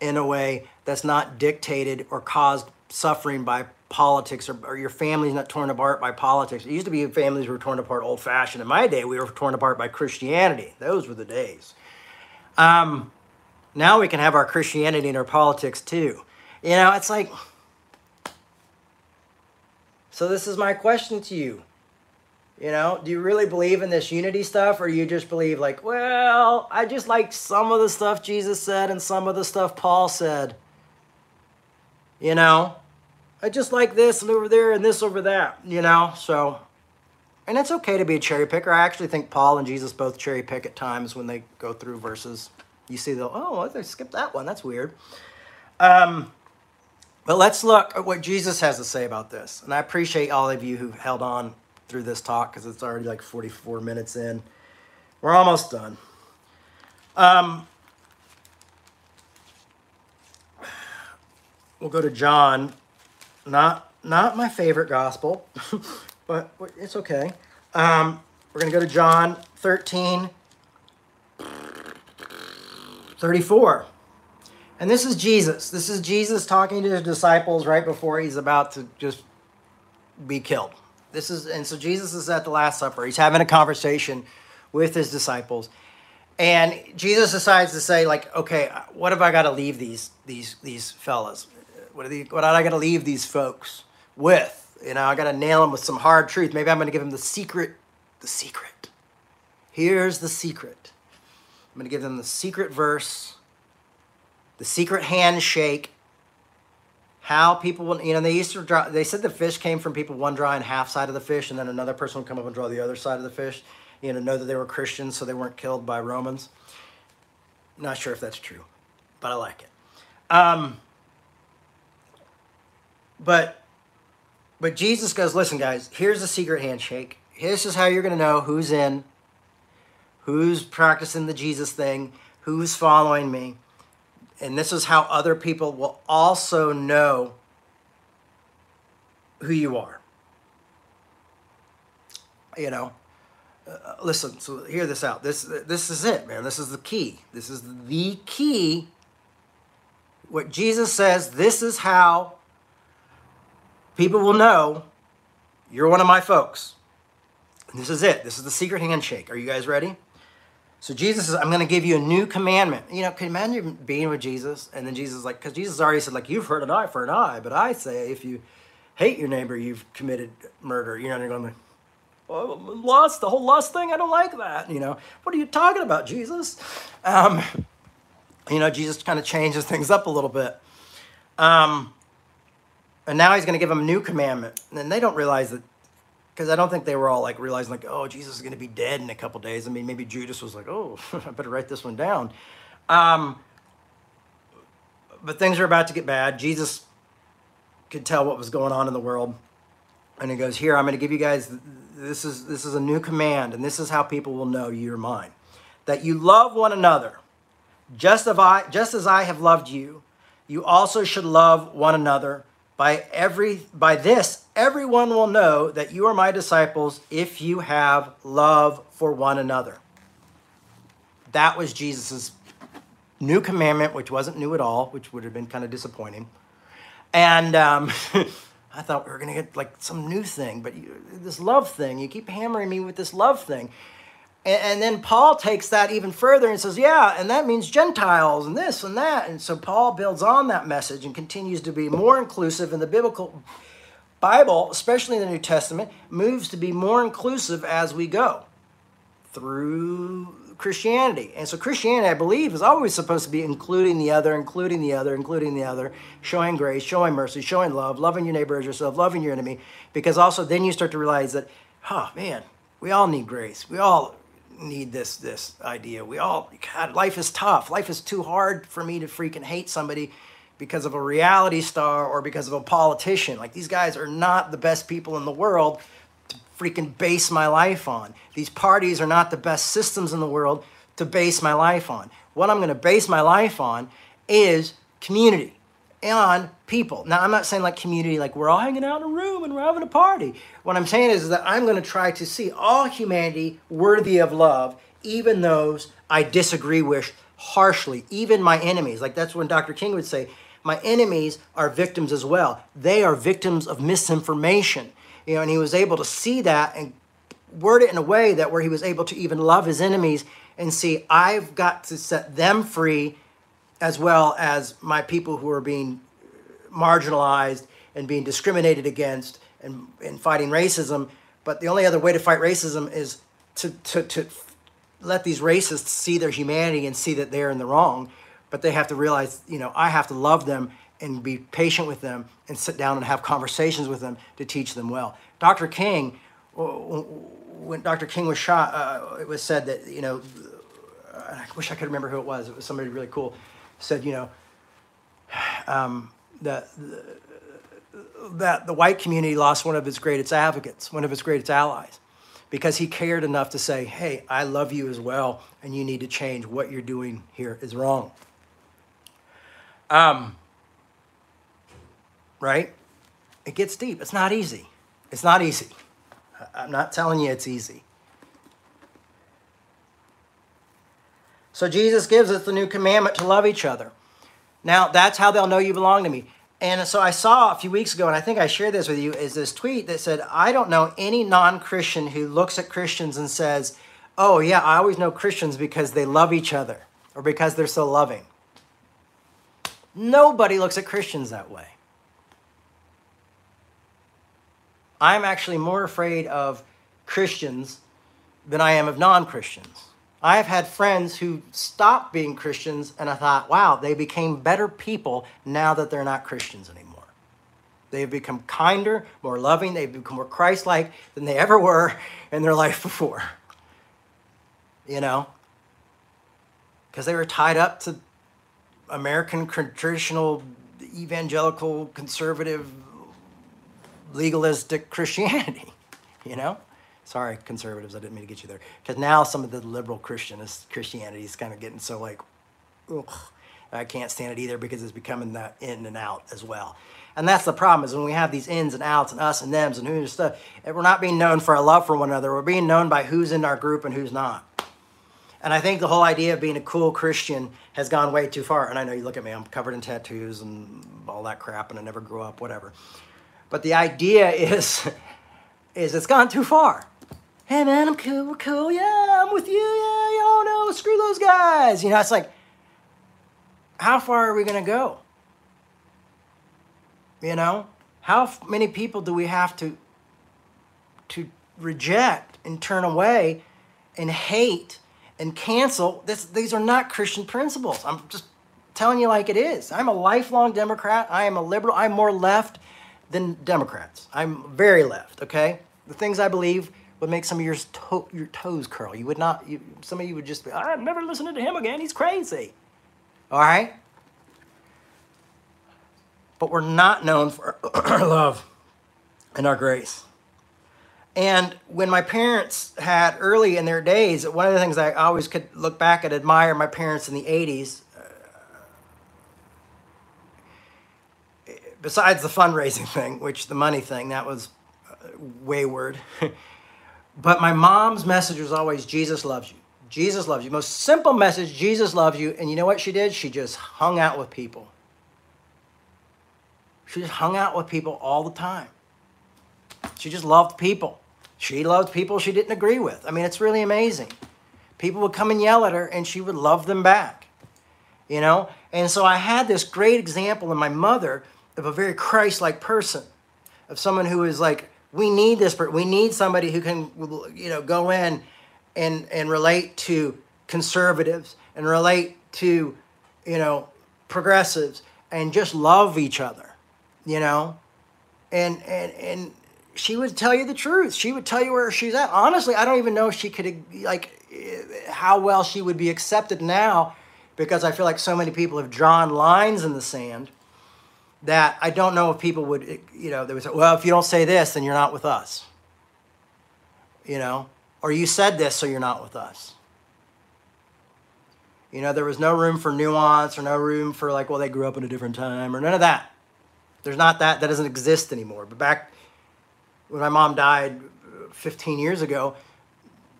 in a way that's not dictated or caused suffering by politics or, or your family's not torn apart by politics. It used to be families were torn apart old fashioned. In my day, we were torn apart by Christianity. Those were the days. Um, now we can have our Christianity and our politics too. You know, it's like. So, this is my question to you. You know, do you really believe in this unity stuff, or you just believe, like, well, I just like some of the stuff Jesus said and some of the stuff Paul said? You know, I just like this and over there and this over that, you know? So, and it's okay to be a cherry picker. I actually think Paul and Jesus both cherry pick at times when they go through verses. You see the, oh, I skipped that one. That's weird. Um, but let's look at what Jesus has to say about this. And I appreciate all of you who held on through this talk because it's already like 44 minutes in. We're almost done. Um, we'll go to John. Not not my favorite gospel, but it's okay. Um, we're going to go to John 13, 34. And this is Jesus. This is Jesus talking to his disciples right before he's about to just be killed. This is and so Jesus is at the last supper. He's having a conversation with his disciples. And Jesus decides to say like, "Okay, what have I got to leave these these these fellas? What are the, what are I got to leave these folks with? You know, I got to nail them with some hard truth. Maybe I'm going to give them the secret the secret. Here's the secret. I'm going to give them the secret verse, the secret handshake, how people will, you know, they used to draw, they said the fish came from people one drawing half side of the fish and then another person would come up and draw the other side of the fish, you know, know that they were Christians so they weren't killed by Romans. Not sure if that's true, but I like it. Um, but, but Jesus goes, listen, guys, here's the secret handshake. This is how you're going to know who's in, who's practicing the Jesus thing, who's following me and this is how other people will also know who you are. You know, uh, listen. So hear this out. This this is it, man. This is the key. This is the key. What Jesus says. This is how people will know you're one of my folks. this is it. This is the secret handshake. Are you guys ready? So Jesus says, I'm going to give you a new commandment. You know, can you imagine being with Jesus? And then Jesus is like, because Jesus already said, like, you've heard an eye for an eye, but I say, if you hate your neighbor, you've committed murder. You know, and you're going, like, well, lust, the whole lust thing, I don't like that. You know, what are you talking about, Jesus? Um, you know, Jesus kind of changes things up a little bit. Um, and now he's going to give them a new commandment. And they don't realize that because I don't think they were all like realizing like, oh, Jesus is going to be dead in a couple days. I mean, maybe Judas was like, oh, I better write this one down. Um, but things are about to get bad. Jesus could tell what was going on in the world, and he goes, "Here, I'm going to give you guys. This is this is a new command, and this is how people will know you're mine. That you love one another, just as I just as I have loved you. You also should love one another." By every by this everyone will know that you are my disciples if you have love for one another. That was Jesus' new commandment, which wasn't new at all, which would have been kind of disappointing. And um, I thought we were going to get like some new thing, but you, this love thing, you keep hammering me with this love thing. And, and then Paul takes that even further and says, yeah, and that means Gentiles and this and that. And so Paul builds on that message and continues to be more inclusive in the biblical Bible, especially in the New Testament, moves to be more inclusive as we go through Christianity. And so Christianity, I believe, is always supposed to be including the other, including the other, including the other, showing grace, showing mercy, showing love, loving your neighbor as yourself, loving your enemy. Because also then you start to realize that, oh man, we all need grace. We all need this this idea. We all God, life is tough. Life is too hard for me to freaking hate somebody because of a reality star or because of a politician. Like these guys are not the best people in the world to freaking base my life on. These parties are not the best systems in the world to base my life on. What I'm going to base my life on is community on people. Now, I'm not saying like community, like we're all hanging out in a room and we're having a party. What I'm saying is, that I'm going to try to see all humanity worthy of love, even those I disagree with harshly, even my enemies. Like that's when Dr. King would say, my enemies are victims as well. They are victims of misinformation. You know, and he was able to see that and word it in a way that where he was able to even love his enemies and see, I've got to set them free as well as my people who are being marginalized and being discriminated against and, and fighting racism. But the only other way to fight racism is to, to, to let these racists see their humanity and see that they're in the wrong. But they have to realize, you know, I have to love them and be patient with them and sit down and have conversations with them to teach them well. Dr. King, when Dr. King was shot, uh, it was said that, you know, I wish I could remember who it was. It was somebody really cool said, you know, um, that that the white community lost one of its greatest advocates, one of its greatest allies, because he cared enough to say, "Hey, I love you as well, and you need to change. What you're doing here is wrong." Um, right? It gets deep. It's not easy. It's not easy. I'm not telling you it's easy. So Jesus gives us the new commandment to love each other. Now, that's how they'll know you belong to me. And so I saw a few weeks ago, and I think I shared this with you, is this tweet that said, I don't know any non Christian who looks at Christians and says, Oh, yeah, I always know Christians because they love each other or because they're so loving. Nobody looks at Christians that way. I'm actually more afraid of Christians than I am of non Christians. I have had friends who stopped being Christians, and I thought, wow, they became better people now that they're not Christians anymore. They've become kinder, more loving, they've become more Christ like than they ever were in their life before. You know? Because they were tied up to American traditional evangelical conservative legalistic Christianity, you know? Sorry, conservatives, I didn't mean to get you there. Because now some of the liberal Christian is, Christianity is kind of getting so like, ugh, I can't stand it either because it's becoming that in and out as well. And that's the problem is when we have these ins and outs and us and thems and who's stuff, we're not being known for our love for one another. We're being known by who's in our group and who's not. And I think the whole idea of being a cool Christian has gone way too far. And I know you look at me, I'm covered in tattoos and all that crap, and I never grew up, whatever. But the idea is, is it's gone too far hey man, I'm cool, we're cool, yeah, I'm with you, yeah, y'all know, screw those guys. You know, it's like, how far are we gonna go? You know, how many people do we have to to reject and turn away and hate and cancel? This, these are not Christian principles. I'm just telling you like it is. I'm a lifelong Democrat. I am a liberal. I'm more left than Democrats. I'm very left. Okay, the things I believe would make some of your, your toes curl. You would not, you, some of you would just be, I'm never listening to him again. He's crazy. All right? But we're not known for our love and our grace. And when my parents had early in their days, one of the things I always could look back and admire my parents in the 80s, uh, besides the fundraising thing, which the money thing, that was uh, wayward. But my mom's message was always Jesus loves you. Jesus loves you. Most simple message Jesus loves you. And you know what she did? She just hung out with people. She just hung out with people all the time. She just loved people. She loved people she didn't agree with. I mean, it's really amazing. People would come and yell at her, and she would love them back. You know? And so I had this great example in my mother of a very Christ like person, of someone who is like we need this we need somebody who can you know go in and and relate to conservatives and relate to you know progressives and just love each other you know? And and and she would tell you the truth. She would tell you where she's at. Honestly i don't even know if she could like how well she would be accepted now because i feel like so many people have drawn lines in the sand that I don't know if people would, you know, they would say, well, if you don't say this, then you're not with us. You know, or you said this, so you're not with us. You know, there was no room for nuance or no room for like, well, they grew up in a different time or none of that. There's not that, that doesn't exist anymore. But back when my mom died 15 years ago,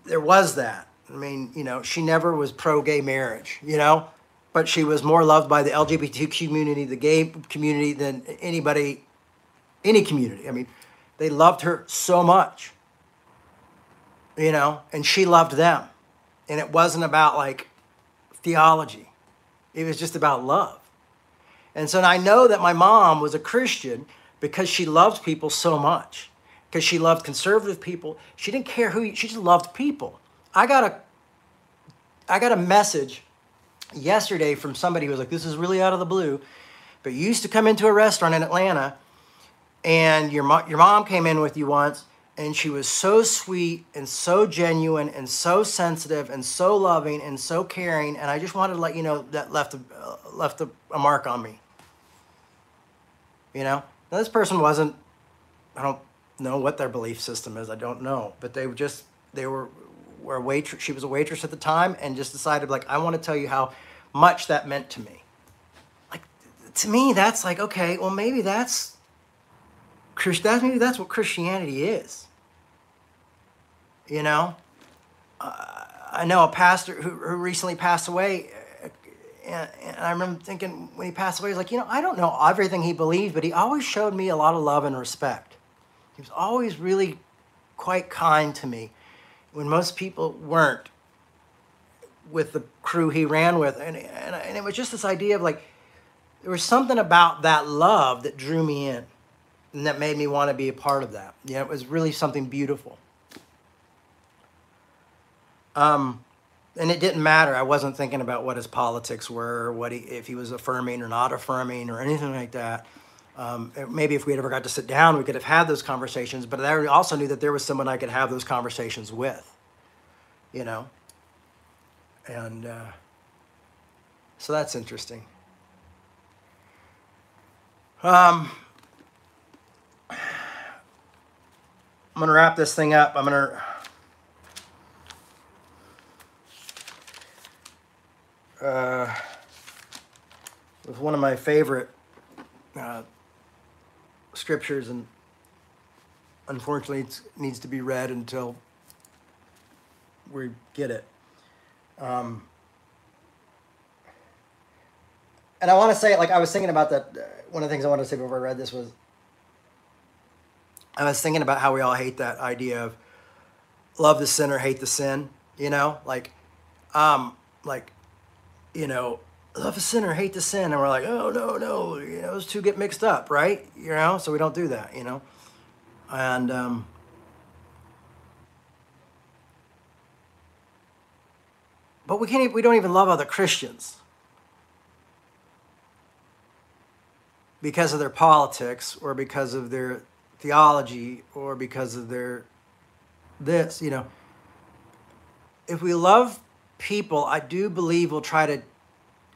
there was that. I mean, you know, she never was pro gay marriage, you know? But she was more loved by the LGBT community, the gay community, than anybody, any community. I mean, they loved her so much, you know, and she loved them. And it wasn't about like theology, it was just about love. And so I know that my mom was a Christian because she loved people so much, because she loved conservative people. She didn't care who, she just loved people. I got a, I got a message yesterday from somebody who was like, this is really out of the blue, but you used to come into a restaurant in Atlanta and your, mo- your mom came in with you once and she was so sweet and so genuine and so sensitive and so loving and so caring and i just wanted to let you know that left a, uh, left a, a, mark on me. You know? Now, this person wasn't i don't know what their belief system is i don't know but they were just they were were a waitress she was a waitress at the time and just decided like i want to tell you how much that meant to me. Like to me, that's like okay, well maybe that's Christ. maybe that's what Christianity is. You know, uh, I know a pastor who, who recently passed away, and, and I remember thinking when he passed away, he's like, you know, I don't know everything he believed, but he always showed me a lot of love and respect. He was always really quite kind to me when most people weren't with the crew he ran with. And, and, and it was just this idea of like, there was something about that love that drew me in and that made me want to be a part of that. Yeah, it was really something beautiful. Um, and it didn't matter. I wasn't thinking about what his politics were, what he, if he was affirming or not affirming or anything like that. Um, maybe if we had ever got to sit down, we could have had those conversations. But I also knew that there was someone I could have those conversations with, you know. And uh, so that's interesting. Um, I'm gonna wrap this thing up. I'm gonna. Uh, with one of my favorite uh, scriptures, and unfortunately, it needs to be read until we get it. Um, and I want to say, like, I was thinking about that. Uh, one of the things I wanted to say before I read this was I was thinking about how we all hate that idea of love the sinner, hate the sin, you know? Like, um, like, you know, love the sinner, hate the sin. And we're like, oh, no, no, you know, those two get mixed up, right? You know, so we don't do that, you know? And, um, but we can't, we don't even love other Christians. because of their politics or because of their theology or because of their this, you know. If we love people, I do believe we'll try to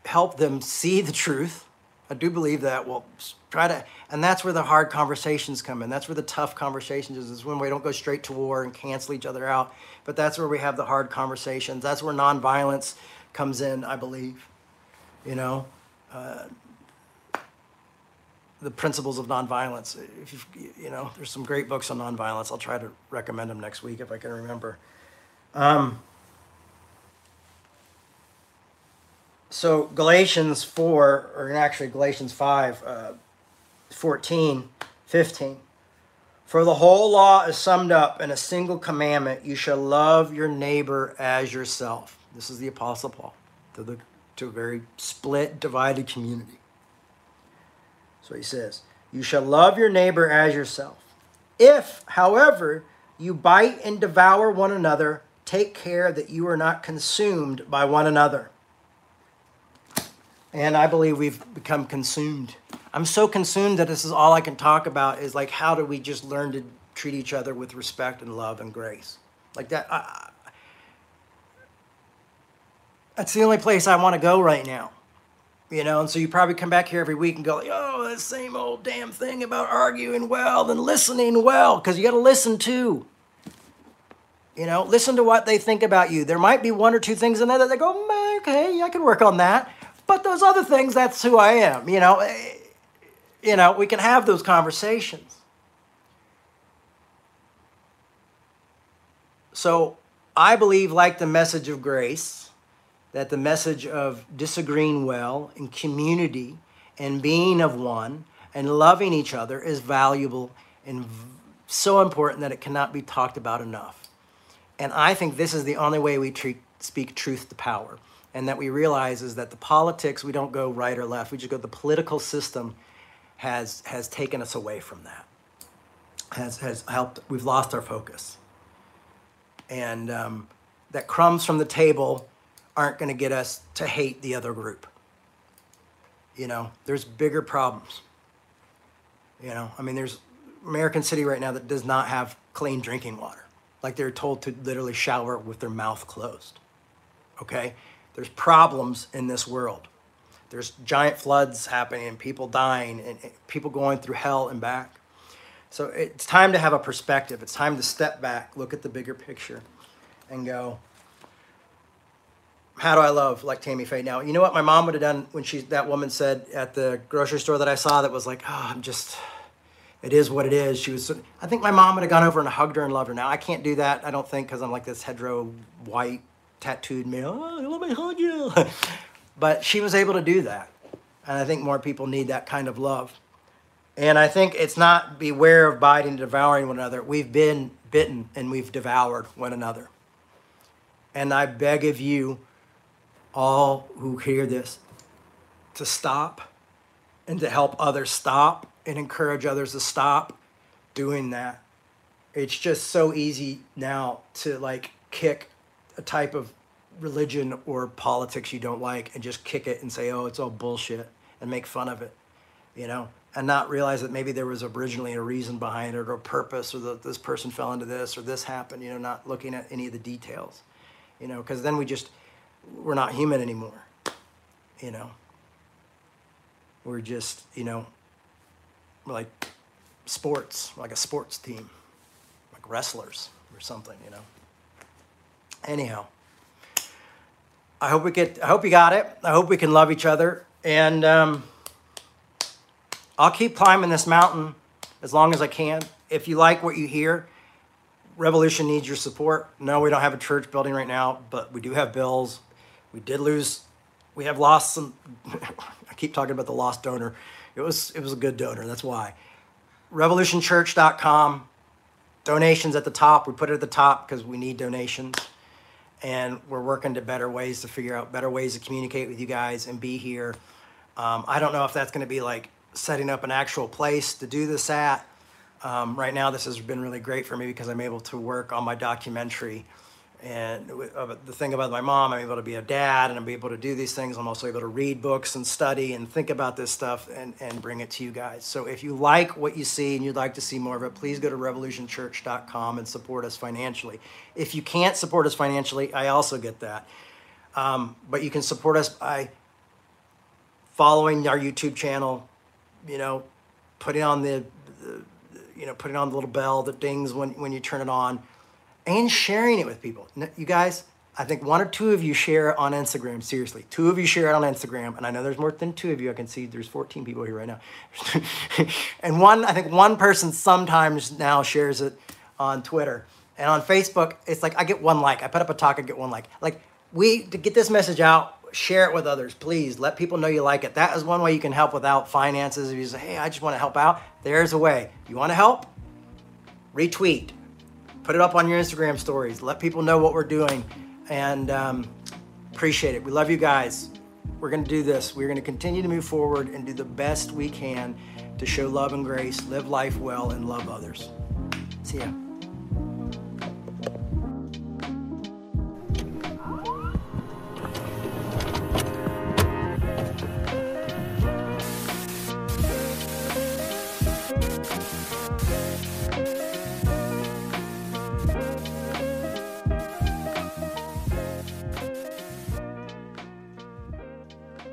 help them see the truth. I do believe that we'll try to, and that's where the hard conversations come in. That's where the tough conversations is, is when we don't go straight to war and cancel each other out. But that's where we have the hard conversations. That's where nonviolence comes in, I believe. You know, uh, the principles of nonviolence. If you you know, there's some great books on nonviolence. I'll try to recommend them next week if I can remember. Um, so Galatians 4, or actually Galatians 5, uh, 14, 15. For the whole law is summed up in a single commandment you shall love your neighbor as yourself. This is the Apostle Paul to, the, to a very split, divided community. So he says, You shall love your neighbor as yourself. If, however, you bite and devour one another, take care that you are not consumed by one another. And I believe we've become consumed. I'm so consumed that this is all I can talk about is like, how do we just learn to treat each other with respect and love and grace? Like that. I, that's the only place I want to go right now you know and so you probably come back here every week and go oh that same old damn thing about arguing well and listening well because you got to listen too you know listen to what they think about you there might be one or two things in there that they go mm, okay i can work on that but those other things that's who i am you know you know we can have those conversations so i believe like the message of grace that the message of disagreeing well and community and being of one and loving each other is valuable and so important that it cannot be talked about enough. And I think this is the only way we treat, speak truth to power. And that we realize is that the politics, we don't go right or left. We just go, the political system has, has taken us away from that, has, has helped, we've lost our focus. And um, that crumbs from the table aren't going to get us to hate the other group. You know, there's bigger problems. You know, I mean, there's American City right now that does not have clean drinking water. Like they're told to literally shower with their mouth closed. Okay? There's problems in this world. There's giant floods happening and people dying and people going through hell and back. So it's time to have a perspective. It's time to step back, look at the bigger picture, and go, how do I love like Tammy Faye now? You know what my mom would have done when she that woman said at the grocery store that I saw that was like, oh, I'm just, it is what it is. She was. I think my mom would have gone over and hugged her and loved her. Now I can't do that. I don't think because I'm like this hetero white tattooed male. Oh, let me hug you. But she was able to do that. And I think more people need that kind of love. And I think it's not beware of biting and devouring one another. We've been bitten and we've devoured one another. And I beg of you, all who hear this, to stop and to help others stop and encourage others to stop doing that. It's just so easy now to like kick a type of religion or politics you don't like and just kick it and say, oh, it's all bullshit and make fun of it, you know, and not realize that maybe there was originally a reason behind it or a purpose or that this person fell into this or this happened, you know, not looking at any of the details, you know, because then we just, we're not human anymore, you know. We're just, you know, like sports, like a sports team, like wrestlers or something, you know. Anyhow, I hope we get. I hope you got it. I hope we can love each other, and um, I'll keep climbing this mountain as long as I can. If you like what you hear, Revolution needs your support. No, we don't have a church building right now, but we do have bills. We did lose. We have lost some. I keep talking about the lost donor. It was it was a good donor. That's why. RevolutionChurch.com. Donations at the top. We put it at the top because we need donations and we're working to better ways to figure out better ways to communicate with you guys and be here. Um, I don't know if that's going to be like setting up an actual place to do this at. Um, right now, this has been really great for me because I'm able to work on my documentary and the thing about my mom, I'm able to be a dad and I'm able to do these things. I'm also able to read books and study and think about this stuff and, and bring it to you guys. So if you like what you see and you'd like to see more of it, please go to revolutionchurch.com and support us financially. If you can't support us financially, I also get that. Um, but you can support us by following our YouTube channel, you know, putting on the, the you know, putting on the little bell that dings when, when you turn it on and sharing it with people. You guys, I think one or two of you share it on Instagram. Seriously, two of you share it on Instagram, and I know there's more than two of you. I can see there's 14 people here right now, and one, I think one person sometimes now shares it on Twitter and on Facebook. It's like I get one like. I put up a talk, I get one like. Like we to get this message out. Share it with others, please. Let people know you like it. That is one way you can help without finances. If you say, "Hey, I just want to help out," there's a way. You want to help? Retweet put it up on your Instagram stories. Let people know what we're doing, and um, appreciate it. We love you guys. We're going to do this. We're going to continue to move forward and do the best we can to show love and grace, live life well, and love others. See ya.